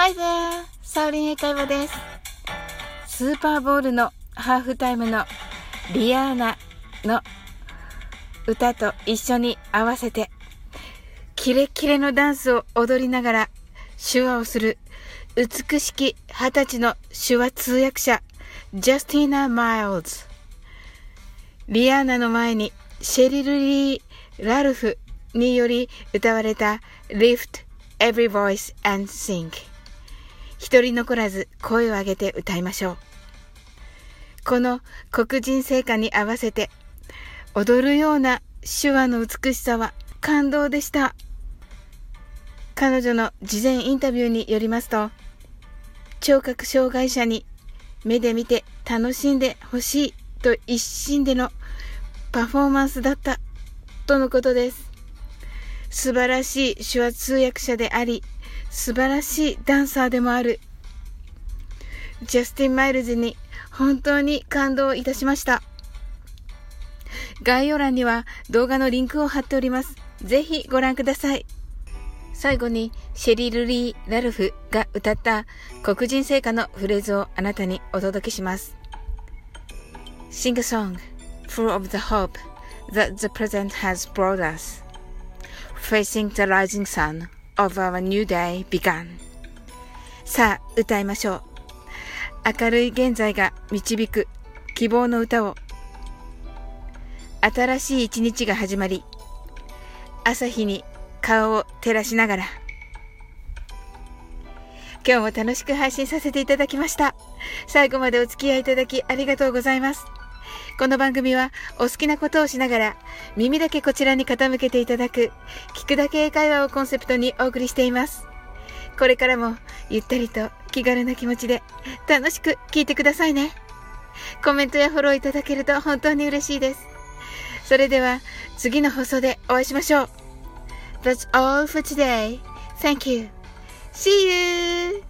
Hi there! サウリン英会話です。スーパーボールのハーフタイムのリアーナの歌と一緒に合わせて、キレッキレのダンスを踊りながら手話をする美しき二十歳の手話通訳者、ジャスティーナ・マイルズ。リアーナの前にシェリル・リー・ラルフにより歌われた Lift Every Voice and Sing 一人残らず声を上げて歌いましょう。この黒人聖歌に合わせて踊るような手話の美しさは感動でした。彼女の事前インタビューによりますと、聴覚障害者に目で見て楽しんでほしいと一心でのパフォーマンスだったとのことです。素晴らしい手話通訳者であり、素晴らしいダンサーでもある。ジャスティン・マイルズに本当に感動いたしました。概要欄には動画のリンクを貼っております。ぜひご覧ください。最後にシェリル・リー・ラルフが歌った黒人聖歌のフレーズをあなたにお届けします。Sing a song full of the hope that the present has brought us. Facing the rising sun of our new day began. さあ、歌いましょう。明るい現在が導く希望の歌を。新しい一日が始まり、朝日に顔を照らしながら。今日も楽しく配信させていただきました。最後までお付き合いいただきありがとうございます。この番組はお好きなことをしながら耳だけこちらに傾けていただく聞くだけ英会話をコンセプトにお送りしています。これからもゆったりと気軽な気持ちで楽しく聞いてくださいね。コメントやフォローいただけると本当に嬉しいです。それでは次の放送でお会いしましょう。That's all for today. Thank you. See you!